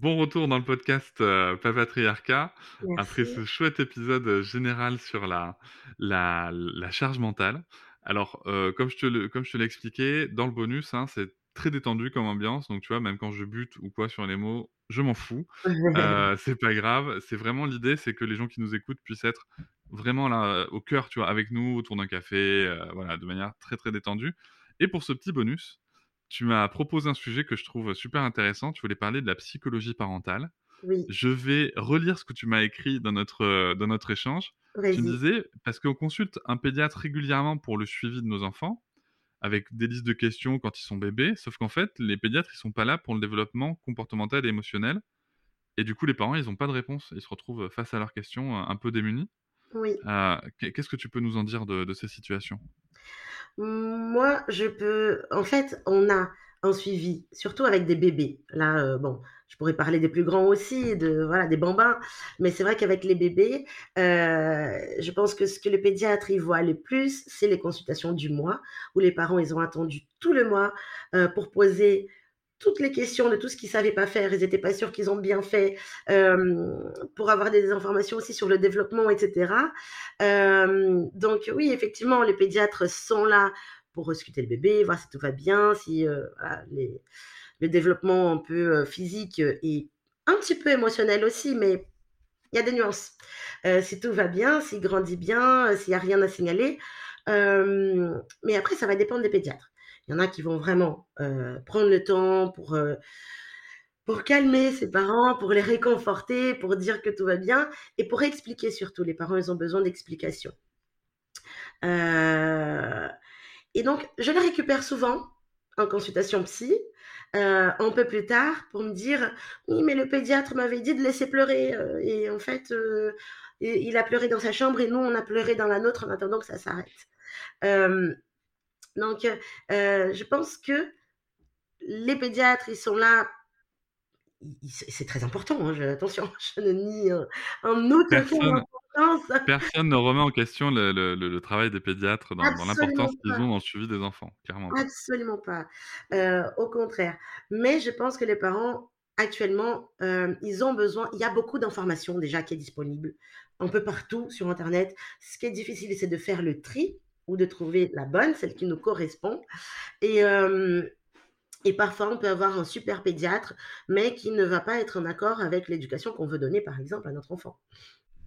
Bon retour dans le podcast euh. Merci. Après ce chouette épisode euh, général sur la, la, la charge mentale. Alors, euh, comme je te le- comme je te l'ai expliqué, dans le bonus, hein, c'est très détendu comme ambiance. Donc, tu vois, même quand je bute ou quoi sur les mots, je m'en fous. Euh, c'est pas grave. C'est vraiment l'idée, c'est que les gens qui nous écoutent puissent être vraiment là, au cœur, tu vois, avec nous, autour d'un café, voilà, de manière très, très détendue. Et pour ce petit bonus, tu m'as proposé un sujet que je trouve super intéressant. Tu voulais parler de la psychologie parentale. Oui, Je vais relire ce que tu m'as écrit dans notre, euh, dans notre échange. Tu me disais, parce qu'on consulte un pédiatre régulièrement pour le suivi de nos enfants, avec des listes de questions quand ils sont bébés, sauf qu'en fait, les pédiatres, ils sont pas là pour le développement comportemental et émotionnel. Et du coup, les parents, ils n'ont pas de réponse. Ils se retrouvent face à leurs questions euh, un peu démunis. Oui. Euh, Qu'est-ce que tu peux nous en dire de, de ces situations? Moi, je peux. En fait, on a un suivi, surtout avec des bébés. Là, euh, bon, je pourrais parler des plus grands aussi, de voilà, des bambins, mais c'est vrai qu'avec les bébés, euh, je pense que ce que le pédiatre y voit le plus, c'est les consultations du mois, où les parents ils ont attendu tout le mois euh, pour poser toutes les questions de tout ce qu'ils savaient pas faire, ils n'étaient pas sûrs qu'ils ont bien fait, euh, pour avoir des informations aussi sur le développement, etc. Euh, donc oui, effectivement, les pédiatres sont là pour rescuter le bébé, voir si tout va bien, si euh, le développement un peu euh, physique et un petit peu émotionnel aussi, mais il y a des nuances. Euh, si tout va bien, s'il grandit bien, euh, s'il n'y a rien à signaler. Euh, mais après, ça va dépendre des pédiatres. Il y en a qui vont vraiment euh, prendre le temps pour, euh, pour calmer ses parents, pour les réconforter, pour dire que tout va bien et pour expliquer surtout. Les parents, ils ont besoin d'explications. Euh, et donc, je les récupère souvent en consultation psy, un peu plus tard, pour me dire Oui, mais le pédiatre m'avait dit de laisser pleurer. et en fait, il a pleuré dans sa chambre et nous, on a pleuré dans la nôtre en attendant que ça s'arrête. Donc, euh, je pense que les pédiatres, ils sont là. C'est très important, hein, je- attention, je ne nie euh, en aucun cas Personne- l'importance. Personne ne remet en question le, le- le- le travail des pédiatres dans, l'importance qu'ils ont dans le suivi des enfants, clairement. Absolument pas. Euh, au contraire. Mais je pense que les parents, actuellement, euh, ils ont besoin. Il y a beaucoup d'informations déjà qui est disponible un peu partout sur Internet. Ce qui est difficile, c'est de faire le tri ou de trouver la bonne, celle qui nous correspond. Et, euh, et parfois, on peut avoir un super pédiatre, mais qui ne va pas être en accord avec l'éducation qu'on veut donner, par exemple, à notre enfant.